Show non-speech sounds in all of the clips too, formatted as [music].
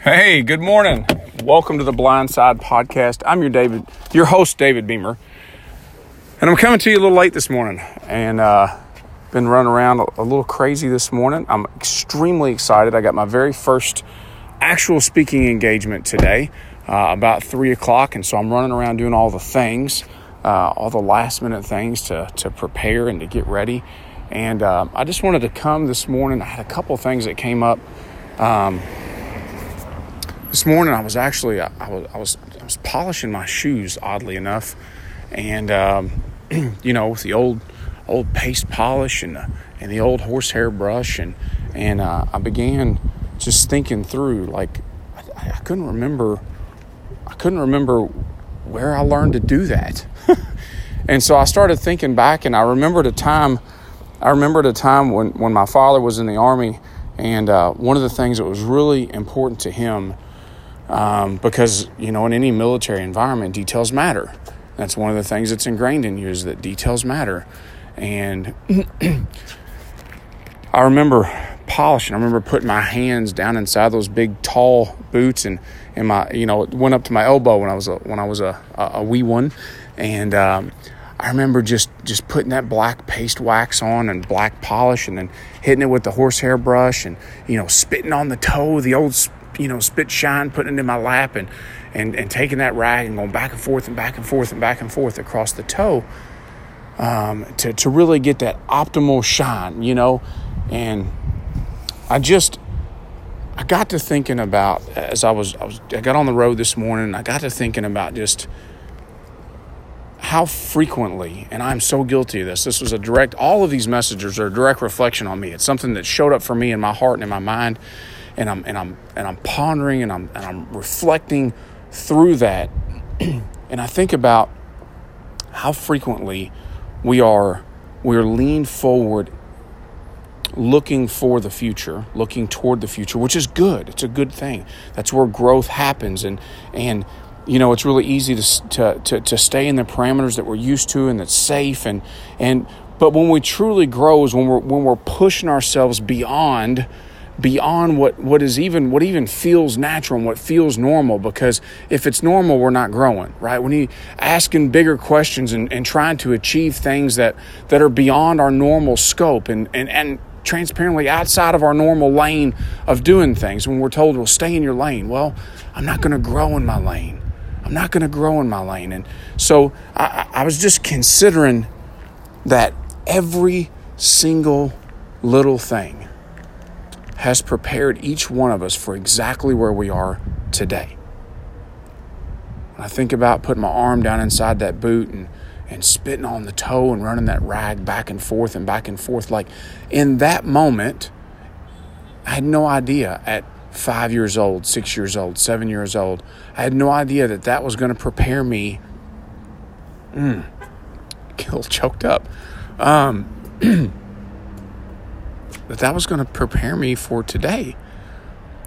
Hey, good morning. Welcome to the Blind Side Podcast. I'm your David, your host, David Beamer, and I'm coming to you a little late this morning, and uh, been running around a, a little crazy this morning. I'm extremely excited. I got my very first actual speaking engagement today, uh, about three o'clock, and so I'm running around doing all the things, uh, all the last minute things to to prepare and to get ready. And uh, I just wanted to come this morning. I had a couple things that came up. Um, this morning I was actually I, I, was, I was I was polishing my shoes oddly enough, and um, [clears throat] you know with the old old paste polish and the, and the old horsehair brush. And and uh, I began just thinking through like I, I couldn't remember I couldn't remember where I learned to do that, [laughs] and so I started thinking back and I remembered a time I remembered a time when when my father was in the army. And uh, one of the things that was really important to him um, because you know in any military environment details matter. That's one of the things that's ingrained in you is that details matter. And [clears throat] i remember polishing i remember putting my hands down inside those big tall boots and and my you know it went up to my elbow when i was a when i was a, a, a wee one. And um, I remember just just putting that black paste wax on and black polish and then hitting it with the horsehair brush and you know spitting on the toe the old you know, spit shine, putting it in my lap and, and, and taking that rag and going back and forth and back and forth and back and forth across the toe um, to, to really get that optimal shine, you know. And I just, I got to thinking about as I was, I was, I got on the road this morning. I got to thinking about just how frequently, and I'm so guilty of this. This was a direct. All of these messages are a direct reflection on me. It's something that showed up for me in my heart and in my mind, and I'm and I'm and I'm pondering and I'm and I'm reflecting through that [clears throat] and I think about how frequently we are we're leaned forward looking for the future, looking toward the future, which is good. It's a good thing. That's where growth happens and and you know, it's really easy to, to, to, to stay in the parameters that we're used to and that's safe and and but when we truly grow is when we're when we're pushing ourselves beyond beyond what, what is even what even feels natural and what feels normal because if it's normal we're not growing right? When you asking bigger questions and, and trying to achieve things that that are beyond our normal scope and and and transparently outside of our normal lane of doing things when we're told well stay in your lane. Well i'm not going to grow in my lane. I'm not going to grow in my lane. And so I, I was just considering that every single little thing has prepared each one of us for exactly where we are today. When I think about putting my arm down inside that boot and, and spitting on the toe and running that rag back and forth and back and forth, like in that moment, I had no idea at five years old, six years old, seven years old, I had no idea that that was going to prepare me. Mm, [laughs] a little choked up. Um, [clears throat] that that was going to prepare me for today.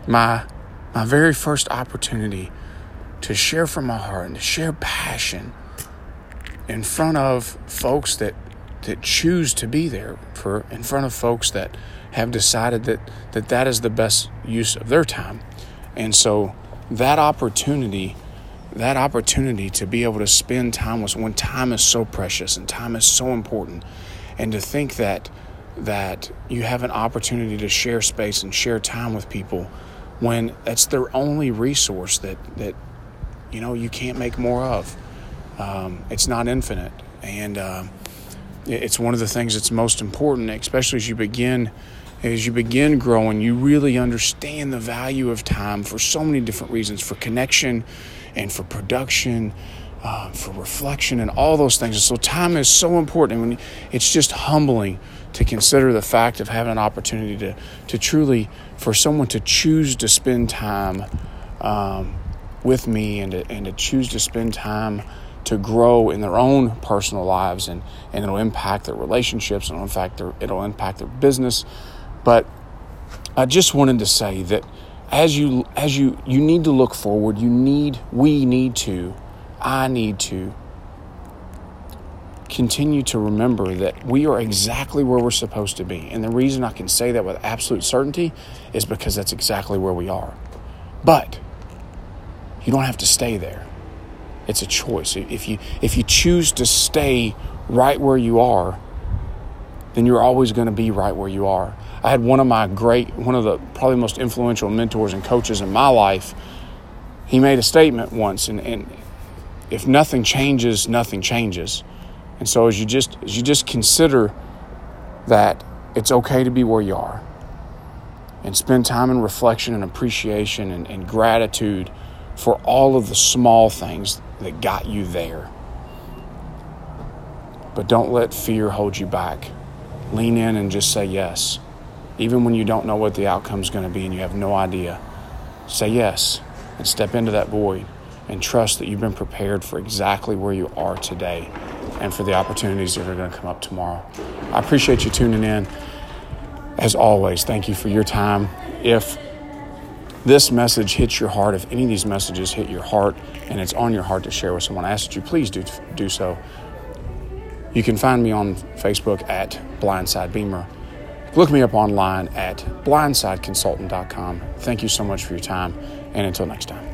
My my very first opportunity to share from my heart and to share passion in front of folks that that choose to be there for in front of folks that have decided that that that is the best use of their time. And so that opportunity that opportunity to be able to spend time with when time is so precious and time is so important and to think that that you have an opportunity to share space and share time with people when that's their only resource that that you know you can't make more of. Um, it's not infinite, and uh, it's one of the things that's most important, especially as you begin as you begin growing. You really understand the value of time for so many different reasons, for connection, and for production. Uh, for reflection and all those things. And so time is so important. It's just humbling to consider the fact of having an opportunity to, to truly, for someone to choose to spend time um, with me and to, and to choose to spend time to grow in their own personal lives and, and it'll impact their relationships and in fact it'll impact their business. But I just wanted to say that as you as you you need to look forward, you need we need to, I need to continue to remember that we are exactly where we're supposed to be. And the reason I can say that with absolute certainty is because that's exactly where we are. But you don't have to stay there. It's a choice. If you if you choose to stay right where you are, then you're always going to be right where you are. I had one of my great, one of the probably most influential mentors and coaches in my life. He made a statement once, and, and if nothing changes, nothing changes. And so as you just as you just consider that it's okay to be where you are and spend time in reflection and appreciation and, and gratitude for all of the small things that got you there. But don't let fear hold you back. Lean in and just say yes. Even when you don't know what the outcome is going to be and you have no idea, say yes and step into that void and trust that you've been prepared for exactly where you are today and for the opportunities that are going to come up tomorrow. I appreciate you tuning in. As always, thank you for your time. If this message hits your heart, if any of these messages hit your heart and it's on your heart to share with someone, I ask that you please do, do so. You can find me on Facebook at Blindside Beamer. Look me up online at blindsideconsultant.com. Thank you so much for your time, and until next time.